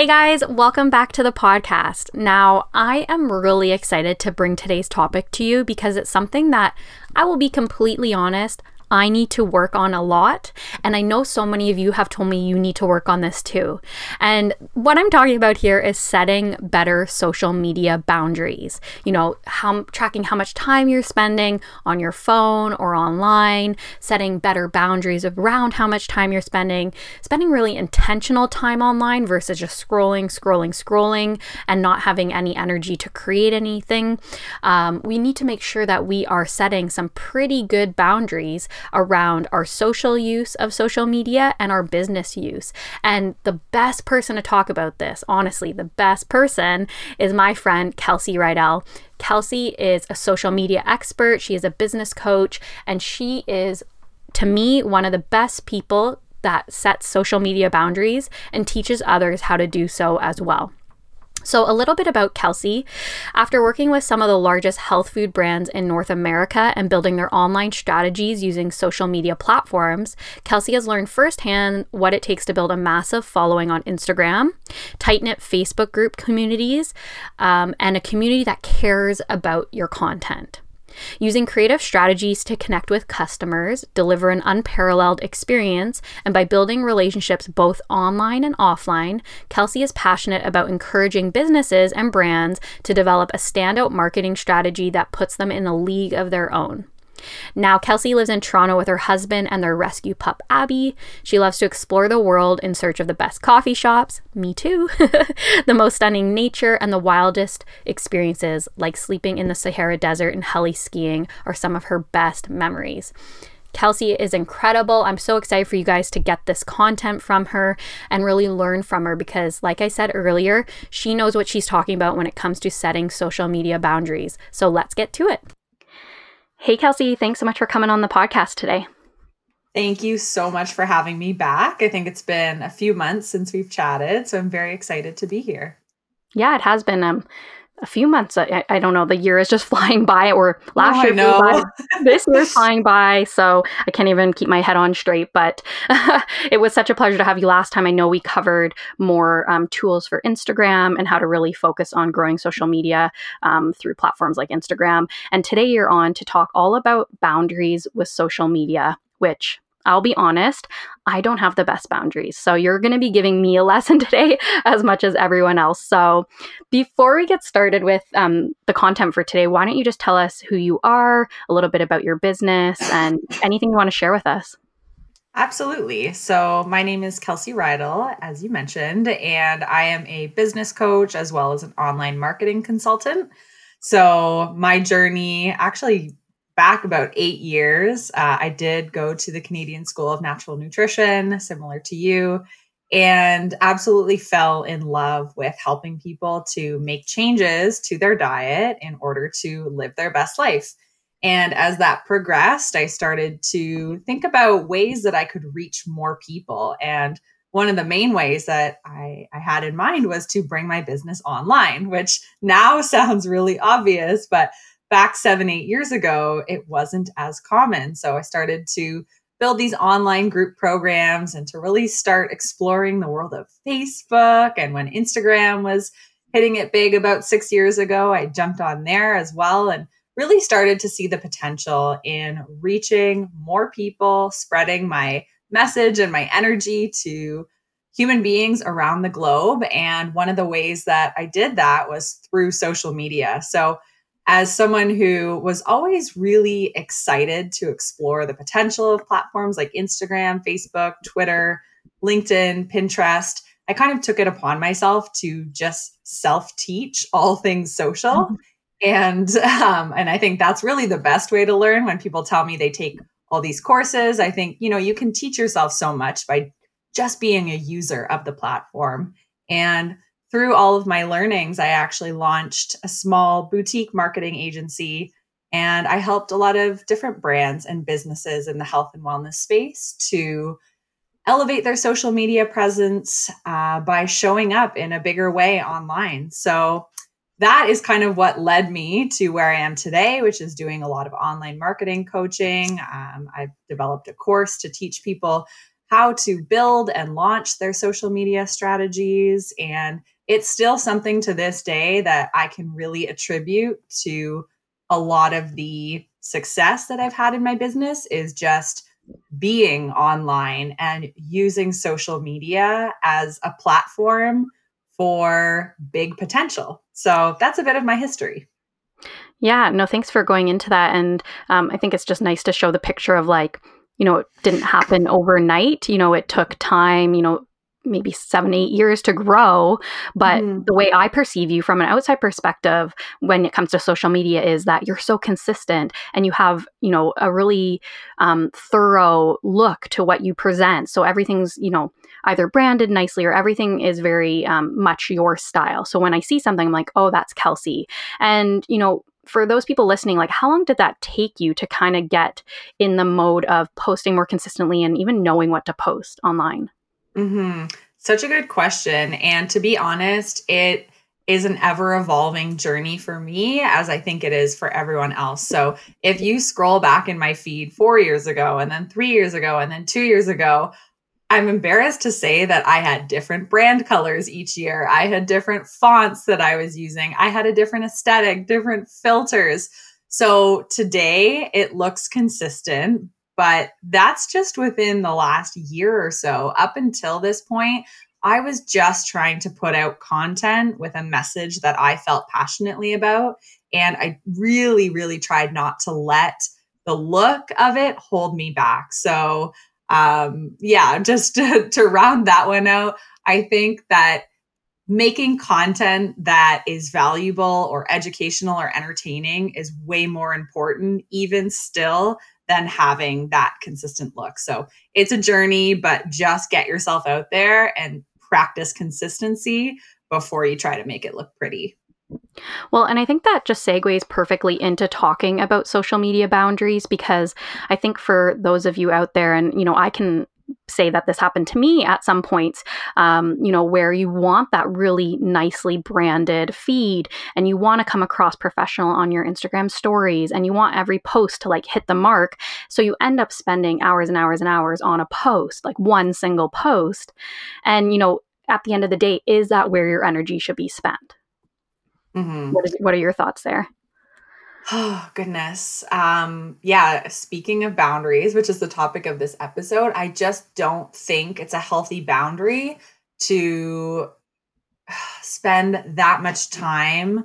Hey guys, welcome back to the podcast. Now, I am really excited to bring today's topic to you because it's something that I will be completely honest, I need to work on a lot. And I know so many of you have told me you need to work on this too. And what I'm talking about here is setting better social media boundaries. You know, how tracking how much time you're spending on your phone or online, setting better boundaries around how much time you're spending, spending really intentional time online versus just scrolling, scrolling, scrolling, and not having any energy to create anything. Um, we need to make sure that we are setting some pretty good boundaries around our social use of social media and our business use. And the best person to talk about this, honestly, the best person is my friend Kelsey Rydell. Kelsey is a social media expert, she is a business coach, and she is, to me, one of the best people that sets social media boundaries and teaches others how to do so as well. So, a little bit about Kelsey. After working with some of the largest health food brands in North America and building their online strategies using social media platforms, Kelsey has learned firsthand what it takes to build a massive following on Instagram, tight knit Facebook group communities, um, and a community that cares about your content. Using creative strategies to connect with customers, deliver an unparalleled experience, and by building relationships both online and offline, Kelsey is passionate about encouraging businesses and brands to develop a standout marketing strategy that puts them in a league of their own. Now, Kelsey lives in Toronto with her husband and their rescue pup, Abby. She loves to explore the world in search of the best coffee shops, me too, the most stunning nature, and the wildest experiences, like sleeping in the Sahara Desert and heli skiing, are some of her best memories. Kelsey is incredible. I'm so excited for you guys to get this content from her and really learn from her because, like I said earlier, she knows what she's talking about when it comes to setting social media boundaries. So let's get to it. Hey, Kelsey, thanks so much for coming on the podcast today. Thank you so much for having me back. I think it's been a few months since we've chatted, so I'm very excited to be here. Yeah, it has been. Um, a few months. I, I, don't know. The year is just flying by, or last oh, year flew by. this year's flying by, so I can't even keep my head on straight. But it was such a pleasure to have you last time. I know we covered more um, tools for Instagram and how to really focus on growing social media um, through platforms like Instagram. And today you're on to talk all about boundaries with social media, which I'll be honest, I don't have the best boundaries. So you're going to be giving me a lesson today as much as everyone else. So before we get started with um, the content for today, why don't you just tell us who you are, a little bit about your business, and anything you want to share with us? Absolutely. So, my name is Kelsey Rydell, as you mentioned, and I am a business coach as well as an online marketing consultant. So, my journey actually back about eight years, uh, I did go to the Canadian School of Natural Nutrition, similar to you, and absolutely fell in love with helping people to make changes to their diet in order to live their best life. And as that progressed, I started to think about ways that I could reach more people. And one of the main ways that I, I had in mind was to bring my business online, which now sounds really obvious, but back seven, eight years ago, it wasn't as common. So I started to build these online group programs and to really start exploring the world of Facebook. And when Instagram was hitting it big about six years ago, I jumped on there as well and really started to see the potential in reaching more people, spreading my message and my energy to human beings around the globe. And one of the ways that I did that was through social media. So as someone who was always really excited to explore the potential of platforms like Instagram, Facebook, Twitter, LinkedIn, Pinterest, I kind of took it upon myself to just self teach all things social. Mm-hmm. And um, and I think that's really the best way to learn when people tell me they take all these courses. I think, you know, you can teach yourself so much by just being a user of the platform. And through all of my learnings, I actually launched a small boutique marketing agency and I helped a lot of different brands and businesses in the health and wellness space to elevate their social media presence uh, by showing up in a bigger way online. So that is kind of what led me to where I am today, which is doing a lot of online marketing coaching. Um, I've developed a course to teach people how to build and launch their social media strategies. And it's still something to this day that I can really attribute to a lot of the success that I've had in my business is just being online and using social media as a platform for big potential. So that's a bit of my history. Yeah, no, thanks for going into that. And um, I think it's just nice to show the picture of like, you know, it didn't happen overnight. You know, it took time, you know, maybe seven, eight years to grow. But mm. the way I perceive you from an outside perspective when it comes to social media is that you're so consistent and you have, you know, a really um, thorough look to what you present. So everything's, you know, either branded nicely or everything is very um, much your style. So when I see something, I'm like, oh, that's Kelsey. And, you know, for those people listening, like how long did that take you to kind of get in the mode of posting more consistently and even knowing what to post online? Mm-hmm. Such a good question. And to be honest, it is an ever evolving journey for me, as I think it is for everyone else. So if you scroll back in my feed four years ago, and then three years ago, and then two years ago, I'm embarrassed to say that I had different brand colors each year. I had different fonts that I was using. I had a different aesthetic, different filters. So today it looks consistent, but that's just within the last year or so. Up until this point, I was just trying to put out content with a message that I felt passionately about. And I really, really tried not to let the look of it hold me back. So, um, yeah, just to, to round that one out, I think that making content that is valuable or educational or entertaining is way more important, even still, than having that consistent look. So it's a journey, but just get yourself out there and practice consistency before you try to make it look pretty. Well, and I think that just segues perfectly into talking about social media boundaries because I think for those of you out there, and you know, I can say that this happened to me at some points, um, you know, where you want that really nicely branded feed and you want to come across professional on your Instagram stories and you want every post to like hit the mark. So you end up spending hours and hours and hours on a post, like one single post. And, you know, at the end of the day, is that where your energy should be spent? Mm-hmm. What, is, what are your thoughts there? Oh, goodness. Um, yeah, speaking of boundaries, which is the topic of this episode, I just don't think it's a healthy boundary to spend that much time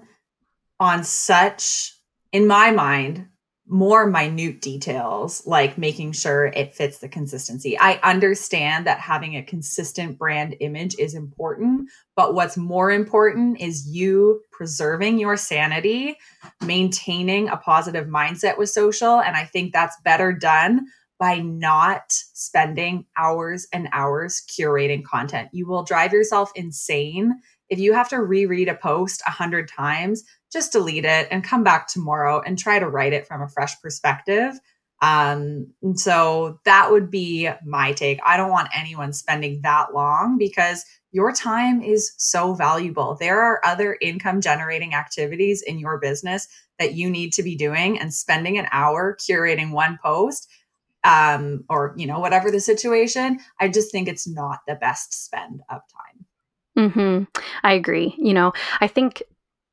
on such, in my mind, more minute details like making sure it fits the consistency. I understand that having a consistent brand image is important, but what's more important is you preserving your sanity, maintaining a positive mindset with social. And I think that's better done by not spending hours and hours curating content. You will drive yourself insane if you have to reread a post a hundred times just delete it and come back tomorrow and try to write it from a fresh perspective. Um, and so that would be my take. I don't want anyone spending that long because your time is so valuable. There are other income generating activities in your business that you need to be doing and spending an hour curating one post um, or you know whatever the situation i just think it's not the best spend of time Mm-hmm. I agree. You know, I think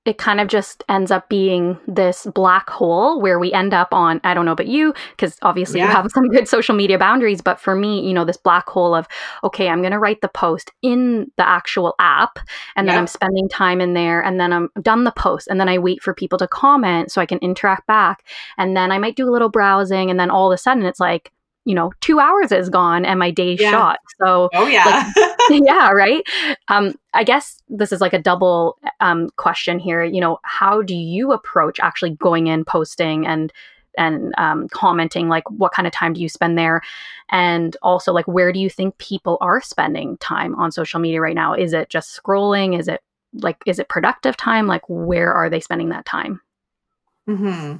it kind of just ends up being this black hole where we end up on i don't know but you because obviously yeah. you have some good social media boundaries but for me you know this black hole of okay i'm going to write the post in the actual app and then i'm spending time in there and then i'm done the post and then i wait for people to comment so i can interact back and then i might do a little browsing and then all of a sudden it's like you know, two hours is gone and my day's yeah. shot. So, oh yeah, like, yeah, right. Um, I guess this is like a double um, question here. You know, how do you approach actually going in, posting, and and um, commenting like what kind of time do you spend there and also like where do you think people are spending time on social media right now is it just scrolling is it like is it productive time like where are they spending that time mm-hmm.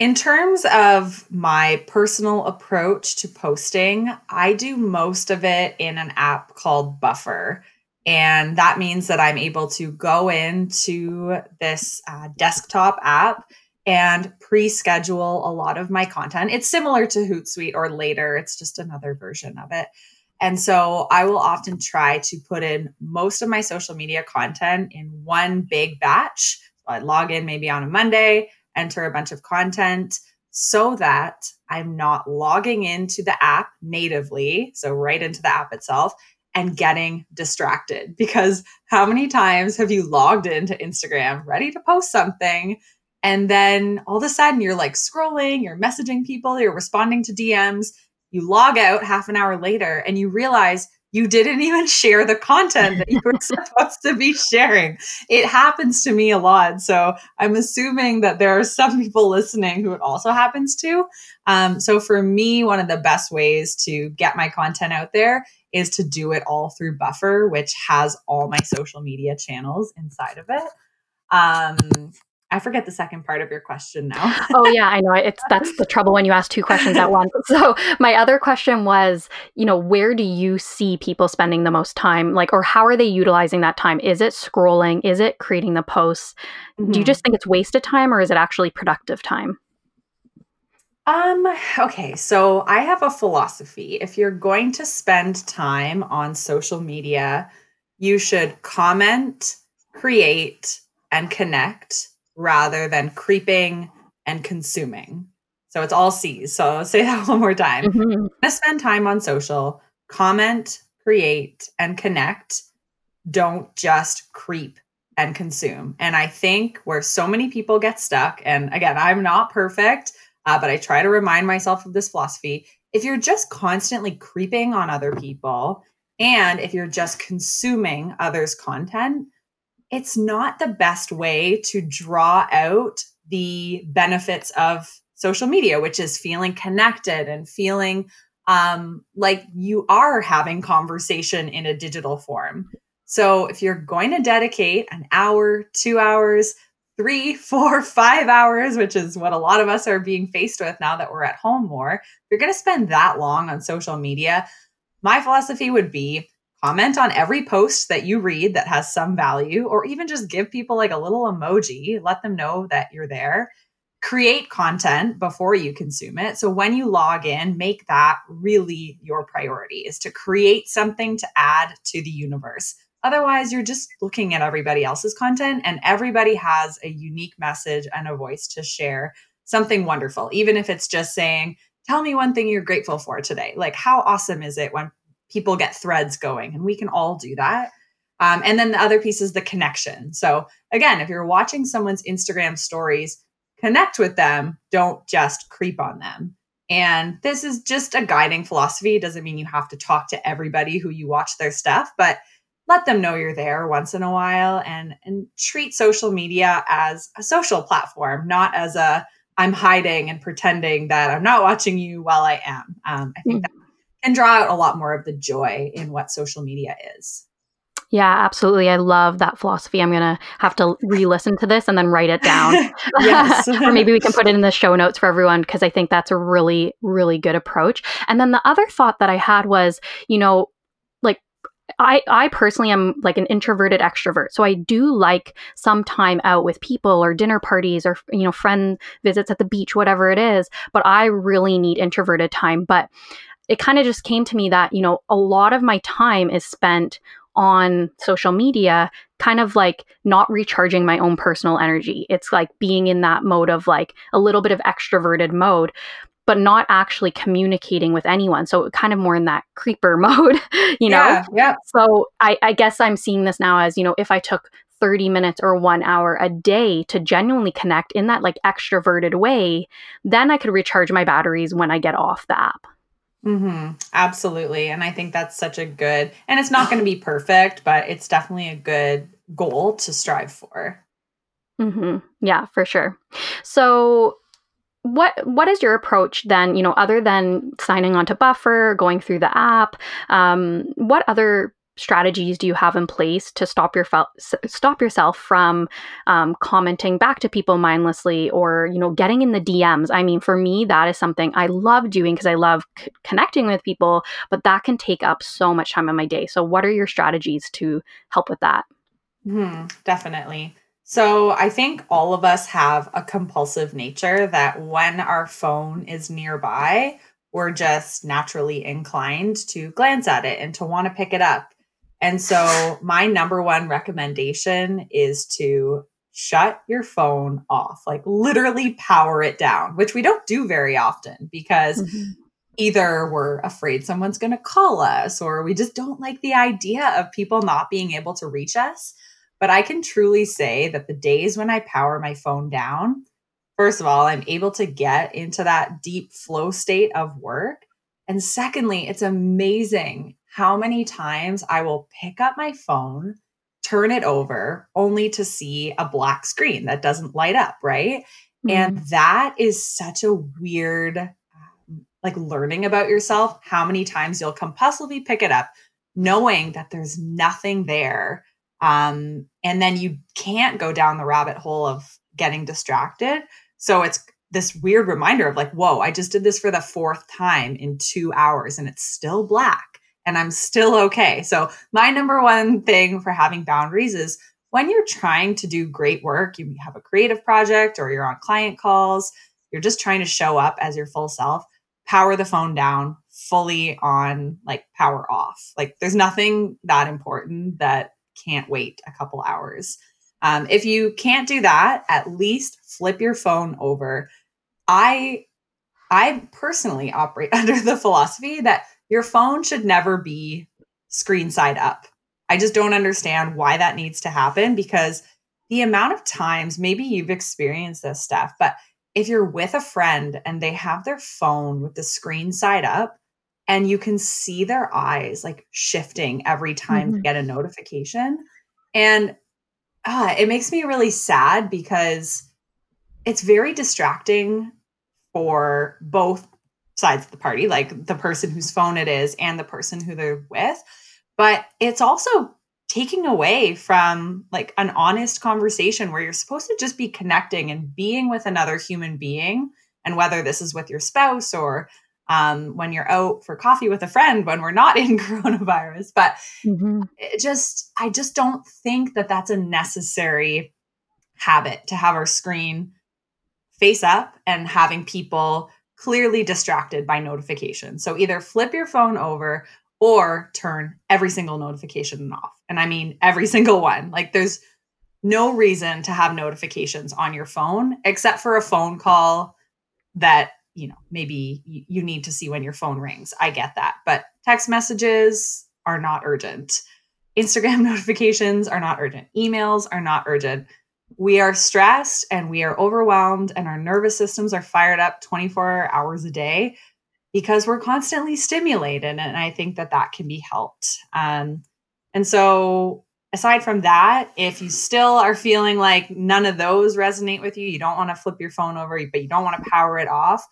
In terms of my personal approach to posting i do most of it in an app called buffer. And that means that i'm able to go into this uh, desktop app and pre-schedule a lot of my content. It's similar to hootsuite or later. It's just another version of it. And so I will often try to put in most of my social media content in one big batch. I log in maybe on a Monday, enter a bunch of content so that I'm not logging into the app natively, so right into the app itself, and getting distracted. Because how many times have you logged into Instagram ready to post something? And then all of a sudden you're like scrolling, you're messaging people, you're responding to DMs, you log out half an hour later and you realize you didn't even share the content that you were supposed to be sharing. It happens to me a lot. So I'm assuming that there are some people listening who it also happens to. Um, so for me, one of the best ways to get my content out there is to do it all through Buffer, which has all my social media channels inside of it. Um, I forget the second part of your question now. oh yeah, I know. It's that's the trouble when you ask two questions at once. So my other question was, you know, where do you see people spending the most time? Like, or how are they utilizing that time? Is it scrolling? Is it creating the posts? Mm-hmm. Do you mm-hmm. just think it's wasted time, or is it actually productive time? Um, okay, so I have a philosophy. If you're going to spend time on social media, you should comment, create, and connect rather than creeping and consuming. So it's all C's. So I'll say that one more time. Mm-hmm. spend time on social, comment, create, and connect. Don't just creep and consume. And I think where so many people get stuck, and again, I'm not perfect, uh, but I try to remind myself of this philosophy. If you're just constantly creeping on other people, and if you're just consuming others' content, it's not the best way to draw out the benefits of social media, which is feeling connected and feeling um, like you are having conversation in a digital form. So if you're going to dedicate an hour, two hours, three, four, five hours, which is what a lot of us are being faced with now that we're at home more, if you're going to spend that long on social media, my philosophy would be comment on every post that you read that has some value, or even just give people like a little emoji, let them know that you're there. Create content before you consume it. So when you log in, make that really your priority is to create something to add to the universe. Otherwise, you're just looking at everybody else's content, and everybody has a unique message and a voice to share something wonderful, even if it's just saying, Tell me one thing you're grateful for today. Like, how awesome is it when people get threads going and we can all do that. Um, and then the other piece is the connection. So again if you're watching someone's instagram stories connect with them. Don't just creep on them. And this is just a guiding philosophy. It doesn't mean you have to talk to everybody who you watch their stuff but let them know you're there once in a while and and treat social media as a social platform not as a i'm hiding and pretending that i'm not watching you while i am. Um, i think mm-hmm. that can draw out a lot more of the joy in what social media is. Yeah, absolutely. I love that philosophy. I'm going to have to re listen to this and then write it down. yes. or maybe we can put it in the show notes for everyone because I think that's a really, really good approach. And then the other thought that I had was, you know, like I, I personally am like an introverted extrovert. So I do like some time out with people or dinner parties or, you know, friend visits at the beach, whatever it is. But I really need introverted time. But it kind of just came to me that, you know, a lot of my time is spent on social media, kind of like not recharging my own personal energy. It's like being in that mode of like a little bit of extroverted mode, but not actually communicating with anyone. So kind of more in that creeper mode, you know? Yeah. yeah. So I, I guess I'm seeing this now as, you know, if I took 30 minutes or one hour a day to genuinely connect in that like extroverted way, then I could recharge my batteries when I get off the app. Mm-hmm. Absolutely. And I think that's such a good, and it's not going to be perfect, but it's definitely a good goal to strive for. Mm-hmm. Yeah, for sure. So, what what is your approach then you know other than signing on to buffer going through the app um, what other strategies do you have in place to stop your stop yourself from um, commenting back to people mindlessly or you know getting in the DMs? I mean, for me, that is something I love doing because I love c- connecting with people, but that can take up so much time in my day. So, what are your strategies to help with that? Hmm, definitely. So, I think all of us have a compulsive nature that when our phone is nearby, we're just naturally inclined to glance at it and to want to pick it up. And so, my number one recommendation is to shut your phone off, like literally power it down, which we don't do very often because mm-hmm. either we're afraid someone's going to call us or we just don't like the idea of people not being able to reach us. But I can truly say that the days when I power my phone down, first of all, I'm able to get into that deep flow state of work. And secondly, it's amazing how many times I will pick up my phone, turn it over, only to see a black screen that doesn't light up, right? Mm-hmm. And that is such a weird, um, like learning about yourself, how many times you'll compulsively pick it up, knowing that there's nothing there. Um, and then you can't go down the rabbit hole of getting distracted. So it's this weird reminder of like, whoa, I just did this for the fourth time in two hours and it's still black and I'm still okay. So, my number one thing for having boundaries is when you're trying to do great work, you have a creative project or you're on client calls, you're just trying to show up as your full self, power the phone down fully on like power off. Like, there's nothing that important that can't wait a couple hours. Um, if you can't do that, at least flip your phone over. I I personally operate under the philosophy that your phone should never be screen side up. I just don't understand why that needs to happen because the amount of times maybe you've experienced this stuff, but if you're with a friend and they have their phone with the screen side up and you can see their eyes like shifting every time mm-hmm. they get a notification and uh, it makes me really sad because it's very distracting for both sides of the party, like the person whose phone it is and the person who they're with. But it's also taking away from like an honest conversation where you're supposed to just be connecting and being with another human being. And whether this is with your spouse or um, when you're out for coffee with a friend when we're not in coronavirus. But mm-hmm. it just, I just don't think that that's a necessary habit to have our screen face up and having people clearly distracted by notifications. So either flip your phone over or turn every single notification off. And I mean every single one. Like there's no reason to have notifications on your phone except for a phone call that, you know, maybe you need to see when your phone rings. I get that. But text messages are not urgent. Instagram notifications are not urgent. Emails are not urgent we are stressed and we are overwhelmed and our nervous systems are fired up 24 hours a day because we're constantly stimulated and i think that that can be helped. Um, and so aside from that if you still are feeling like none of those resonate with you you don't want to flip your phone over but you don't want to power it off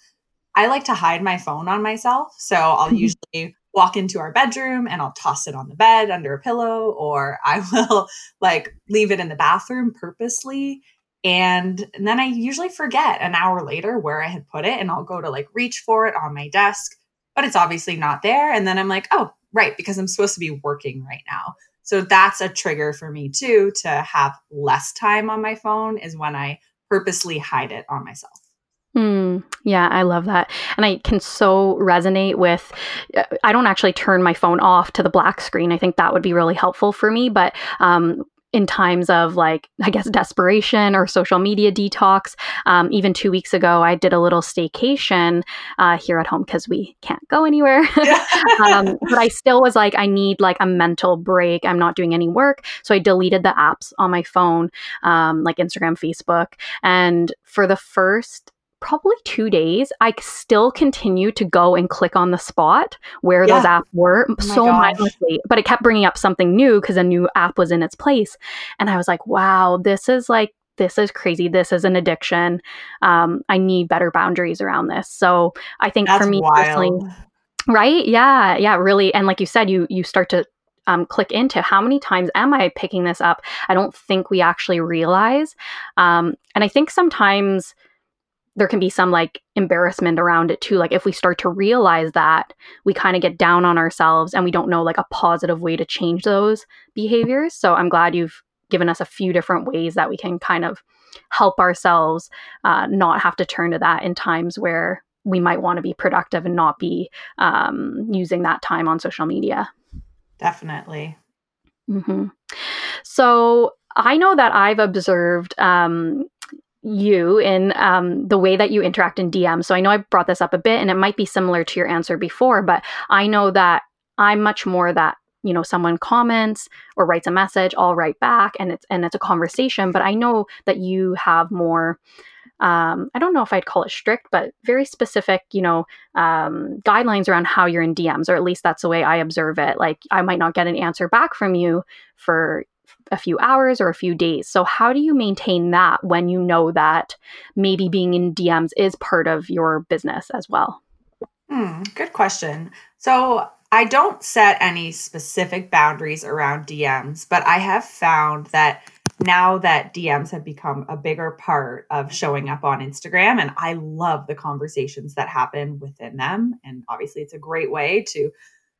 i like to hide my phone on myself. So i'll usually walk into our bedroom and I'll toss it on the bed under a pillow, or I will like leave it in the bathroom purposely. And, and then I usually forget an hour later where I had put it, and I'll go to like reach for it on my desk, but it's obviously not there. And then I'm like, oh, right, because I'm supposed to be working right now. So that's a trigger for me too to have less time on my phone is when I purposely hide it on myself. Mm, yeah, I love that. And I can so resonate with uh, I don't actually turn my phone off to the black screen. I think that would be really helpful for me, but um, in times of like i guess desperation or social media detox um, even two weeks ago i did a little staycation uh, here at home because we can't go anywhere. Um, but i still was like i need like a mental break. I'm not doing any work. So i deleted the apps on my phone um, like instagram facebook. And for the first probably two days, I still continue to go and click on the spot where yeah. those apps were oh so gosh. mindlessly, but it kept bringing up something new because a new app was in its place. And I was like, wow, this is like this is crazy. This is an addiction. Um, I need better boundaries around this. So I think That's for me wild. personally, right? Yeah, yeah, really. And like you said, you you start to um, click into how many times am I picking this up? I don't think we actually realize. Um, and I think sometimes there can be some like embarrassment around it too. Like if we start to realize that, we kind of get down on ourselves and we don't know like a positive way to change those behaviors. So I'm glad you've given us a few different ways that we can kind of help ourselves uh, not have to turn to that in times where we might want to be productive and not be um, using that time on social media. Definitely. Mm-hmm. So I know that I've observed um, you in um, the way that you interact in DM. So I know I brought this up a bit, and it might be similar to your answer before, but I know that I'm much more that you know someone comments or writes a message i'll write back and it's and it's a conversation but i know that you have more um, I don't know if I'd call it strict, but very specific, you know, um, guidelines around how you're in DMs, or at least that's the way I observe it. Like I might not get an answer back from you for a few hours or a few days. So how do you maintain that when you know that maybe being in DMs is part of your business as well? Hmm, good question. So I don't set any specific boundaries around DMs, but I have found that now that DMs have become a bigger part of showing up on Instagram, and I love the conversations that happen within them. And obviously, it's a great way to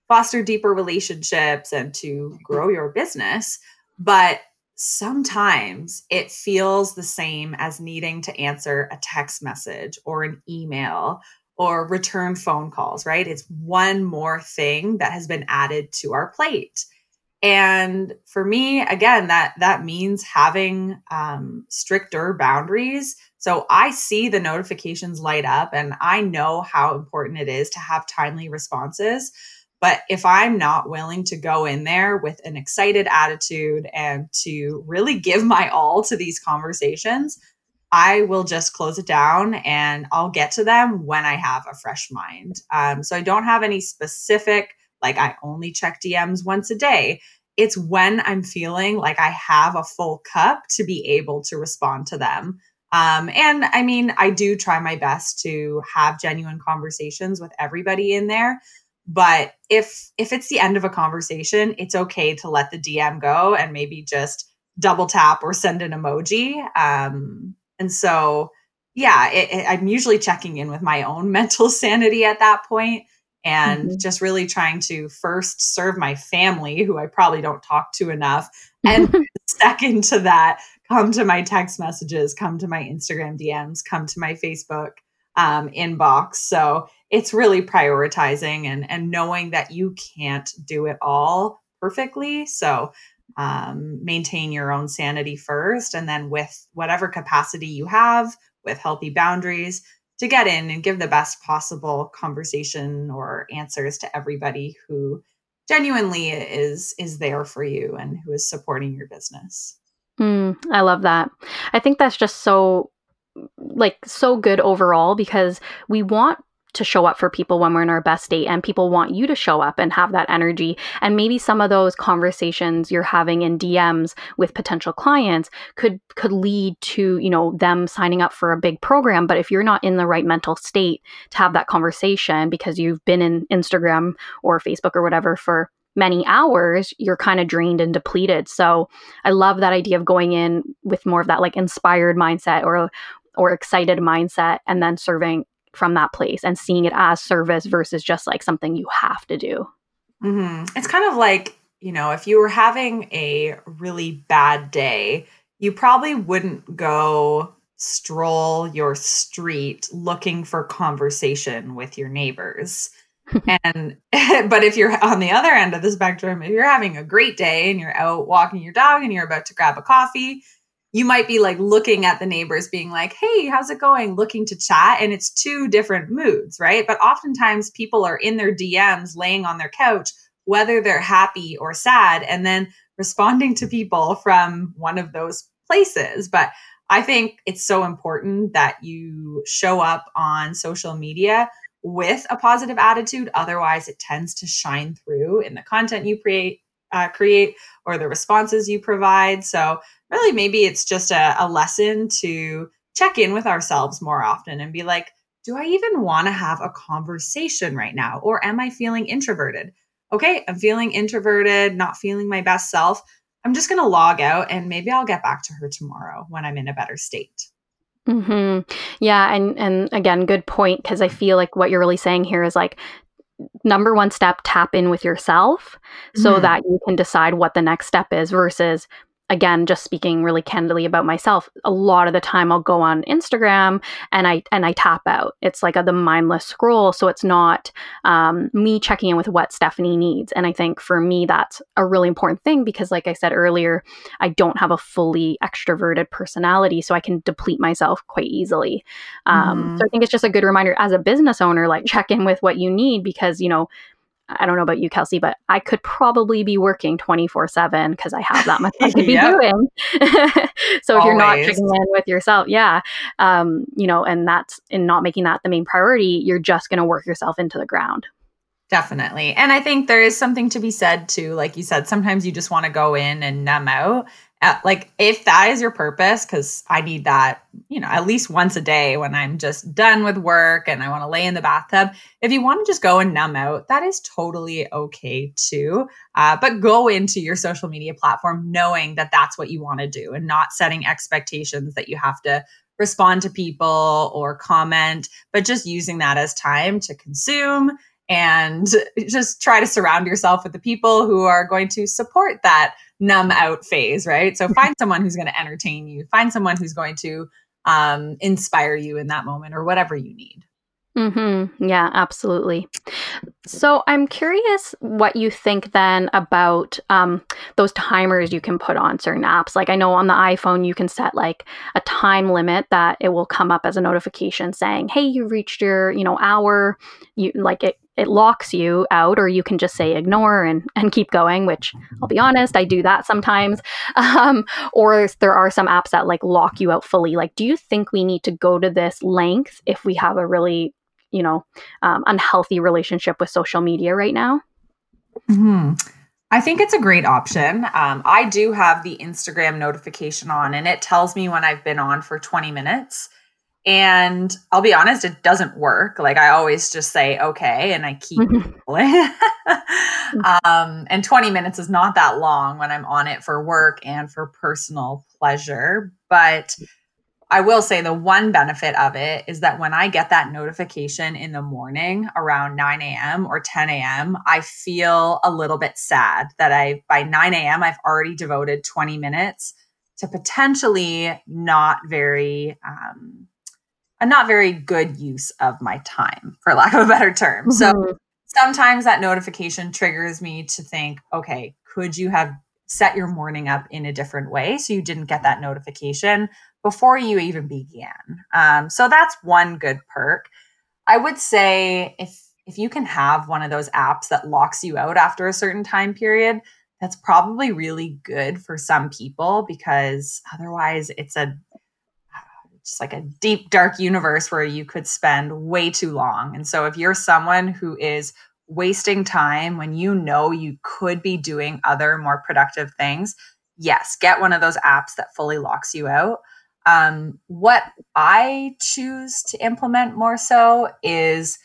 foster deeper relationships and to grow your business. But sometimes it feels the same as needing to answer a text message or an email or return phone calls, right? It's one more thing that has been added to our plate. And for me again that that means having um, stricter boundaries. So i see the notifications light up and i know how important it is to have timely responses but if i'm not willing to go in there with an excited attitude and to really give my all to these conversations I will just close it down and I'll get to them when I have a fresh mind. Um, so I don't have any specific like I only check DMs once a day. It's when I'm feeling like I have a full cup to be able to respond to them. Um, and I mean, I do try my best to have genuine conversations with everybody in there. But if if it's the end of a conversation, it's okay to let the DM go and maybe just double tap or send an emoji. Um, and so, yeah, it, it, I'm usually checking in with my own mental sanity at that point and mm-hmm. just really trying to first serve my family who I probably don't talk to enough and second to that come to my text messages come to my Instagram DMs come to my Facebook um, inbox so it's really prioritizing and and knowing that you can't do it all perfectly so um, maintain your own sanity first and then with whatever capacity you have with healthy boundaries to get in and give the best possible conversation or answers to everybody who genuinely is is there for you and who is supporting your business. Mm, I love that. I think that's just so like so good overall because we want to show up for people when we're in our best state and people want you to show up and have that energy and maybe some of those conversations you're having in DMs with potential clients could could lead to you know them signing up for a big program but if you're not in the right mental state to have that conversation because you've been in Instagram or Facebook or whatever for many hours, you're kind of drained and depleted. So I love that idea of going in with more of that like inspired mindset or or excited mindset and then serving from that place and seeing it as service versus just like something you have to do. Mm-hmm. It's kind of like, you know, if you were having a really bad day, you probably wouldn't go stroll your street looking for conversation with your neighbors. and but if you're on the other end of the spectrum, if you're having a great day and you're out walking your dog and you're about to grab a coffee, you might be like looking at the neighbors being like hey how's it going? looking to chat and it's two different moods right? But oftentimes people are in their dms laying on their couch whether they're happy or sad and then responding to people from one of those places. But i think it's so important that you show up on social media with a positive attitude. Otherwise it tends to shine through in the content you create uh, create or the responses you provide. So, really, maybe it's just a, a lesson to check in with ourselves more often and be like, do I even want to have a conversation right now? Or am I feeling introverted? Okay, I'm feeling introverted, not feeling my best self. I'm just going to log out and maybe I'll get back to her tomorrow when I'm in a better state. Hmm. Yeah, and and again, good point because I feel like what you're really saying here is like number one step tap in with yourself so mm. that you can decide what the next step is versus again just speaking really candidly about myself a lot of the time i'll go on instagram and i and i tap out. It's like a, the mindless scroll so it's not um, me checking in with what stephanie needs. And i think for me that's a really important thing because like i said earlier i don't have a fully extroverted personality so i can deplete myself quite easily. Um, mm-hmm. so i think it's just a good reminder as a business owner like check in with what you need because you know I don't know about you, Kelsey, but I could probably be working 24 7 because I have that much I could be doing. so if you're not checking in with yourself, yeah, um, you know, and that's in not making that the main priority, you're just going to work yourself into the ground. Definitely. And I think there is something to be said too. Like you said, sometimes you just want to go in and numb out at, like if that is your purpose because i need that you know at least once a day when i'm just done with work and i want to lay in the bathtub if you want to just go and numb out that is totally okay too. Uh, but go into your social media platform knowing that that's what you want to do and not setting expectations that you have to respond to people or comment but just using that as time to consume and just try to surround yourself with the people who are going to support that numb out phase, right? So find someone who's going to entertain you, find someone who's going to um, inspire you in that moment or whatever you need. Mm-hmm. Yeah, absolutely. So I'm curious what you think then about um, those timers you can put on certain apps. Like I know on the iPhone you can set like a time limit that it will come up as a notification saying, "Hey, you reached your you know hour." You like it it locks you out or you can just say ignore and, and keep going which i'll be honest i do that sometimes um, or there are some apps that like lock you out fully like do you think we need to go to this length if we have a really you know um, unhealthy relationship with social media right now mm-hmm. I think it's a great option. Um, I do have the Instagram notification on, and it tells me when I've been on for 20 minutes. And I'll be honest, it doesn't work. Like I always just say okay and I keep going. um, and 20 minutes is not that long when I'm on it for work and for personal pleasure. But I will say the one benefit of it is that when I get that notification in the morning around 9 a.m. or 10 a.m., I feel a little bit sad that I by 9 a.m. I've already devoted 20 minutes to potentially not very um, a not very good use of my time, for lack of a better term. Mm-hmm. So sometimes that notification triggers me to think, okay, could you have set your morning up in a different way so you didn't get that notification before you even began? Um, so that's one good perk. I would say if if you can have one of those apps that locks you out after a certain time period, that's probably really good for some people because otherwise it's a just like a deep dark universe where you could spend way too long. And so if you're someone who is wasting time when you know you could be doing other more productive things, yes, get one of those apps that fully locks you out. Um, what I choose to implement more so is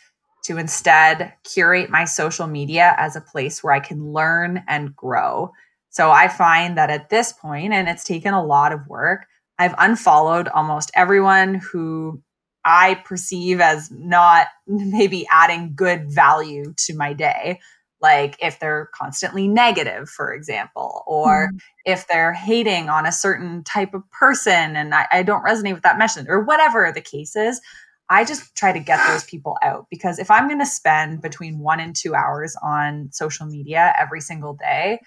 to instead curate my social media as a place where I can learn and grow. So I find that at this point, and it's taken a lot of work, I've unfollowed almost everyone who I perceive as not maybe adding good value to my day. Like if they're constantly negative, for example, or mm. if they're hating on a certain type of person and I, I don't resonate with that message, or whatever the case is, I just try to get those people out because if I'm going to spend between one and two hours on social media every single day,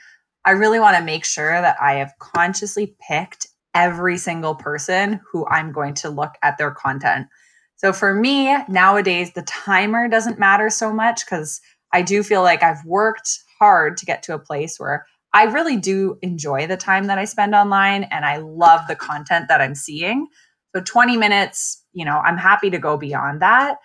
I really want to make sure that I have consciously picked every single person who I'm going to look at their content. So for me, nowadays, the timer doesn't matter so much because I do feel like I've worked hard to get to a place where I really do enjoy the time that I spend online and I love the content that I'm seeing. So 20 minutes, you know, I'm happy to go beyond that.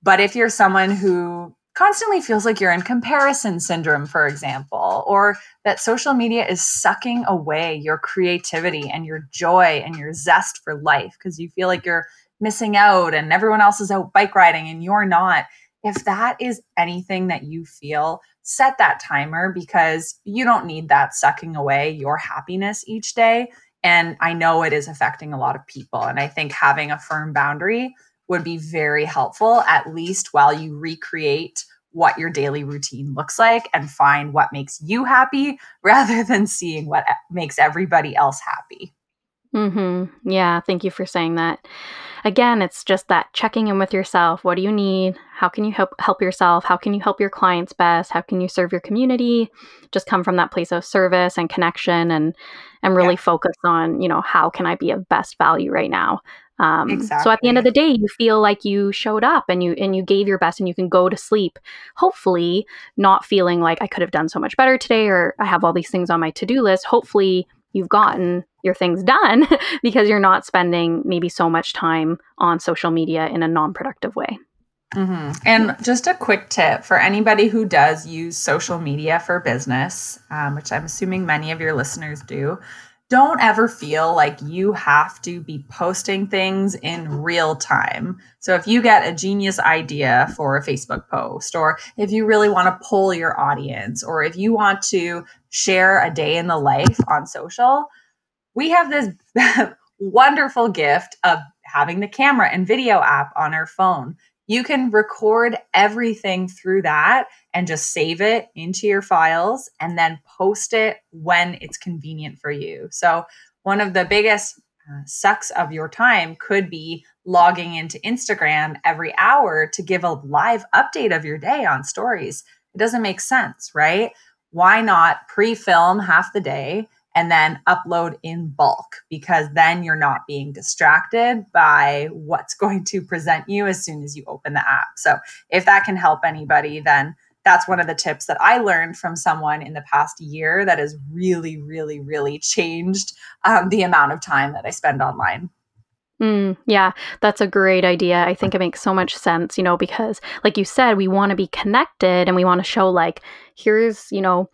But if you're someone who constantly feels like you're in comparison syndrome, for example, or that social media is sucking away your creativity and your joy and your zest for life because you feel like you're missing out and everyone else is out bike riding and you're not. If that is anything that you feel, set that timer because you don't need that sucking away your happiness each day. And I know it is affecting a lot of people. And I think having a firm boundary would be very helpful, at least while you recreate what your daily routine looks like and find what makes you happy rather than seeing what makes everybody else happy. Mm-hmm. Yeah, thank you for saying that. Again, it's just that checking in with yourself. What do you need? How can you help help yourself? How can you help your clients best? How can you serve your community? Just come from that place of service and connection and and really yeah. focus on, you know, how can I be of best value right now? Um, exactly. So at the end of the day, you feel like you showed up and you and you gave your best, and you can go to sleep, hopefully not feeling like I could have done so much better today, or I have all these things on my to do list. Hopefully, you've gotten your things done because you're not spending maybe so much time on social media in a non-productive way. Mm-hmm. And just a quick tip for anybody who does use social media for business, um, which I'm assuming many of your listeners do don't ever feel like you have to be posting things in real time. So if you get a genius idea for a Facebook post, or if you really want to pull your audience, or if you want to share a day in the life on social, we have this wonderful gift of having the camera and video app on our phone you can record everything through that and just save it into your files and then post it when it's convenient for you. So, one of the biggest uh, sucks of your time could be logging into Instagram every hour to give a live update of your day on stories. It doesn't make sense, right? Why not pre film half the day and then upload in bulk because then you're not being distracted by what's going to present you as soon as you open the app. So, if that can help anybody, then that's one of the tips that I learned from someone in the past year that has really, really, really changed um, the amount of time that I spend online. Mm, yeah, that's a great idea. I think it makes so much sense, you know, because like you said, we want to be connected and we want to show, like, here's, you know,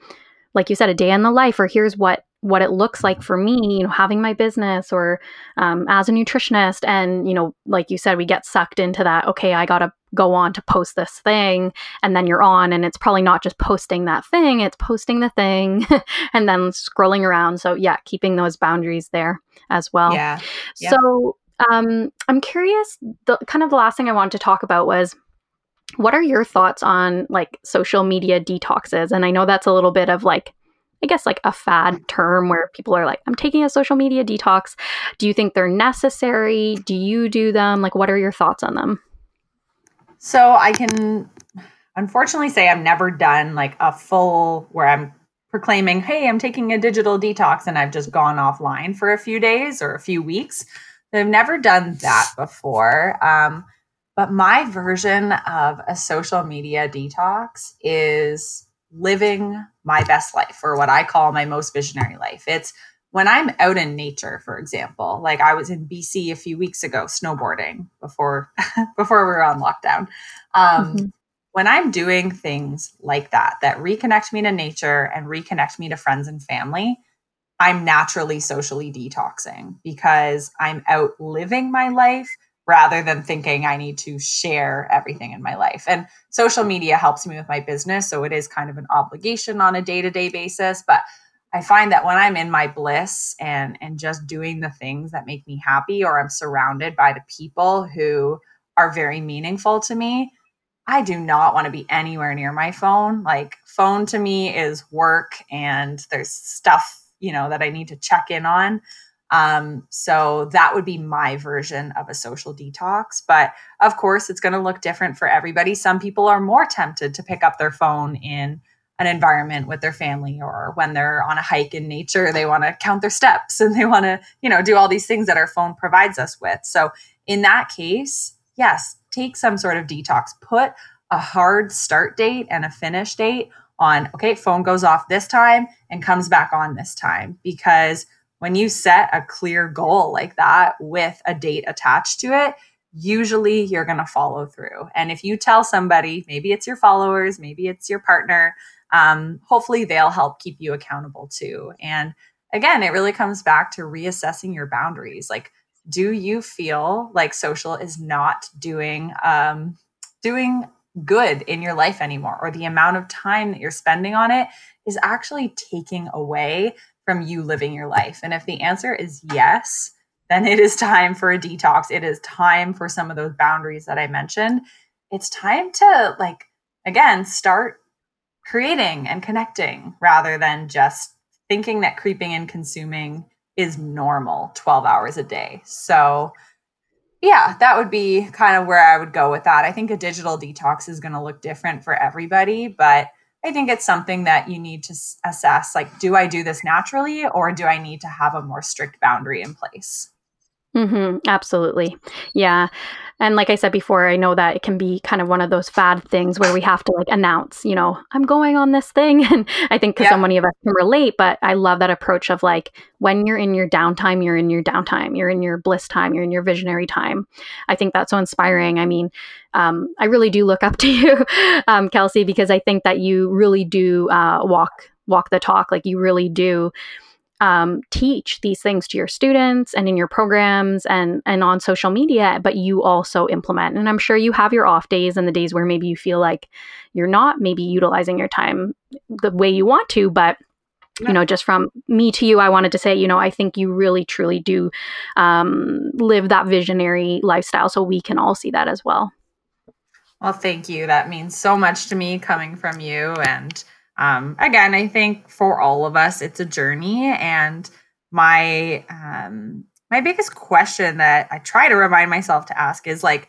like you said, a day in the life, or here's what what it looks like for me, you know, having my business or um, as a nutritionist. And, you know, like you said, we get sucked into that. Okay, I got to go on to post this thing. And then you're on, and it's probably not just posting that thing, it's posting the thing and then scrolling around. So, yeah, keeping those boundaries there as well. Yeah. yeah. So, um, I'm curious, the kind of the last thing I wanted to talk about was what are your thoughts on like social media detoxes? And I know that's a little bit of like I guess like a fad term where people are like, I'm taking a social media detox. Do you think they're necessary? Do you do them? Like, what are your thoughts on them? So I can unfortunately say I've never done like a full where I'm proclaiming, hey, I'm taking a digital detox and I've just gone offline for a few days or a few weeks. I've never done that before. Um, but my version of a social media detox is living my best life or what I call my most visionary life. It's when I'm out in nature, for example, like I was in BC a few weeks ago snowboarding before before we were on lockdown. Um, mm-hmm. When I'm doing things like that that reconnect me to nature and reconnect me to friends and family, I'm naturally socially detoxing because I'm out living my life rather than thinking I need to share everything in my life. And social media helps me with my business. So it is kind of an obligation on a day to day basis. But I find that when I'm in my bliss and, and just doing the things that make me happy, or I'm surrounded by the people who are very meaningful to me, I do not want to be anywhere near my phone. Like, phone to me is work and there's stuff, you know, that I need to check in on. Um, so that would be my version of a social detox. But of course, it's going to look different for everybody. Some people are more tempted to pick up their phone in an environment with their family or when they're on a hike in nature they want to count their steps and they want to you know do all these things that our phone provides us with so in that case yes take some sort of detox put a hard start date and a finish date on okay phone goes off this time and comes back on this time because when you set a clear goal like that with a date attached to it, usually you're going to follow through. And if you tell somebody, maybe it's your followers, maybe it's your partner, um, hopefully they'll help keep you accountable too. And again, it really comes back to reassessing your boundaries. Like, do you feel like social is not doing um, doing good in your life anymore, or the amount of time that you're spending on it is actually taking away from you living your life? And if the answer is yes, then it is time for a detox. It is time for some of those boundaries that I mentioned. It's time to, like, again, start creating and connecting rather than just thinking that creeping and consuming is normal 12 hours a day. So, yeah, that would be kind of where I would go with that. I think a digital detox is going to look different for everybody, but I think it's something that you need to assess like, do I do this naturally or do I need to have a more strict boundary in place? Mm-hmm, absolutely. Yeah. And like I said before, I know that it can be kind of one of those fad things where we have to like announce, you know, I'm going on this thing. And I think because yeah. so many of us can relate, but I love that approach of like when you're in your downtime, you're in your downtime, you're in your bliss time, you're in your visionary time. I think that's so inspiring. I mean, um, I really do look up to you, um, Kelsey, because I think that you really do uh, walk walk the talk. Like you really do um, teach these things to your students and in your programs and and on social media but you also implement. And i'm sure you have your off days and the days where maybe you feel like you're not maybe utilizing your time the way you want to but you know just from me to you i wanted to say you know i think you really truly do um, live that visionary lifestyle so we can all see that as well. Well thank you. That means so much to me coming from you and um, again, I think for all of us, it's a journey. And my um, my biggest question that I try to remind myself to ask is like,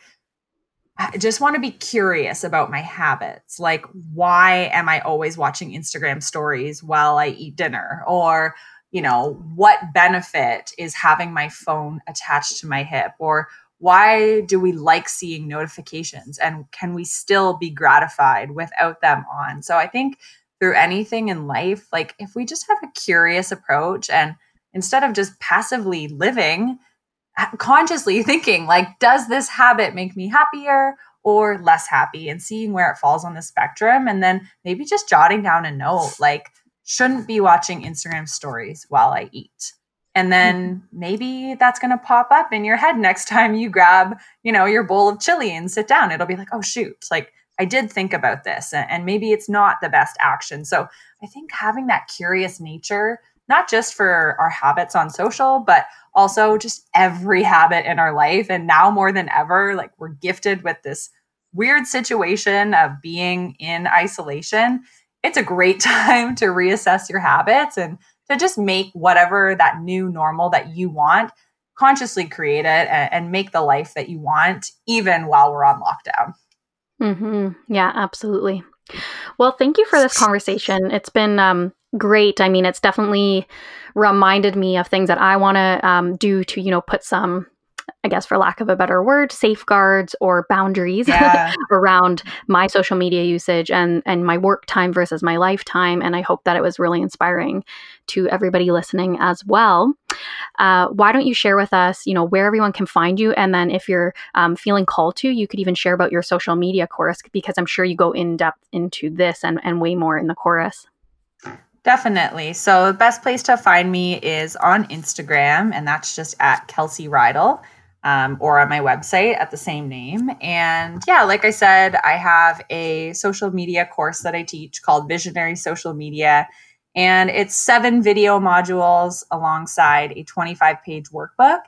I just want to be curious about my habits. Like, why am I always watching Instagram stories while I eat dinner? Or, you know, what benefit is having my phone attached to my hip? Or why do we like seeing notifications? And can we still be gratified without them on? So I think through anything in life, like if we just have a curious approach and instead of just passively living, consciously thinking, like, does this habit make me happier or less happy? And seeing where it falls on the spectrum. And then maybe just jotting down a note, like, shouldn't be watching Instagram stories while I eat. And then mm-hmm. maybe that's going to pop up in your head next time you grab, you know, your bowl of chili and sit down. It'll be like, oh, shoot, like I did think about this and maybe it's not the best action. So I think having that curious nature, not just for our habits on social, but also just every habit in our life. And now more than ever, like we're gifted with this weird situation of being in isolation. It's a great time to reassess your habits and to just make whatever that new normal that you want consciously create it and, make the life that you want, even while we're on lockdown. Mm-hmm. Yeah, absolutely. Well, thank you for this conversation. It's been um, great. I mean, it's definitely reminded me of things that I want to um, do to, you know, put some I guess for lack of a better word, safeguards or boundaries yeah. around my social media usage and and my work time versus my lifetime. And I hope that it was really inspiring to everybody listening as well. Uh, why don't you share with us, you know, where everyone can find you, and then if you're um, feeling called to, you could even share about your social media course because I'm sure you go in depth into this and and way more in the course. Definitely. So the best place to find me is on Instagram, and that's just at Kelsey Rydell um, or on my website at the same name. And yeah, like I said, I have a social media course that I teach called Visionary Social Media. And it's seven video modules alongside a 25 page workbook.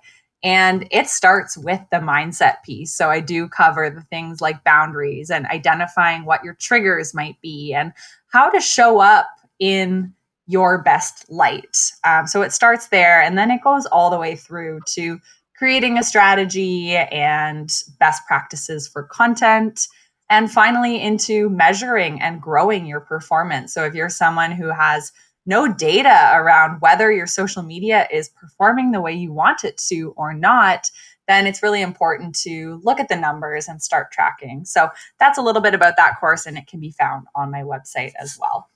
And it starts with the mindset piece. So I do cover the things like boundaries and identifying what your triggers might be and how to show up in your best light. Um, so it starts there and then it goes all the way through to creating a strategy and best practices for content. And finally, into measuring and growing your performance. So, if you're someone who has no data around whether your social media is performing the way you want it to or not, then it's really important to look at the numbers and start tracking. So, that's a little bit about that course, and it can be found on my website as well.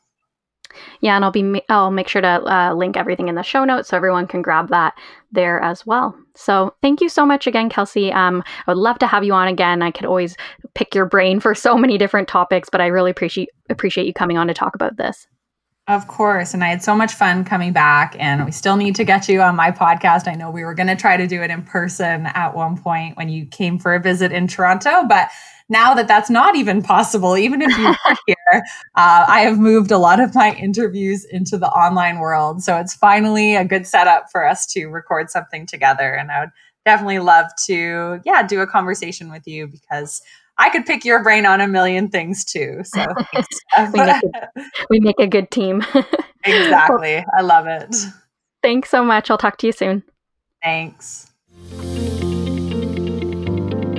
Yeah, and I'll be I'll make sure to uh, link everything in the show notes so everyone can grab that there as well. So thank you so much again, Kelsey. Um, I would love to have you on again. I could always pick your brain for so many different topics, but I really appreciate appreciate you coming on to talk about this. Of course. And I had so much fun coming back, and we still need to get you on my podcast. I know we were going to try to do it in person at one point when you came for a visit in Toronto, but now that that's not even possible, even if you are here, uh, I have moved a lot of my interviews into the online world. So it's finally a good setup for us to record something together. And I would definitely love to, yeah, do a conversation with you because I could pick your brain on a million things too. So we, make a, we, make a, good team. exactly. I love it. Thanks so much. I'll talk to you soon. Thanks.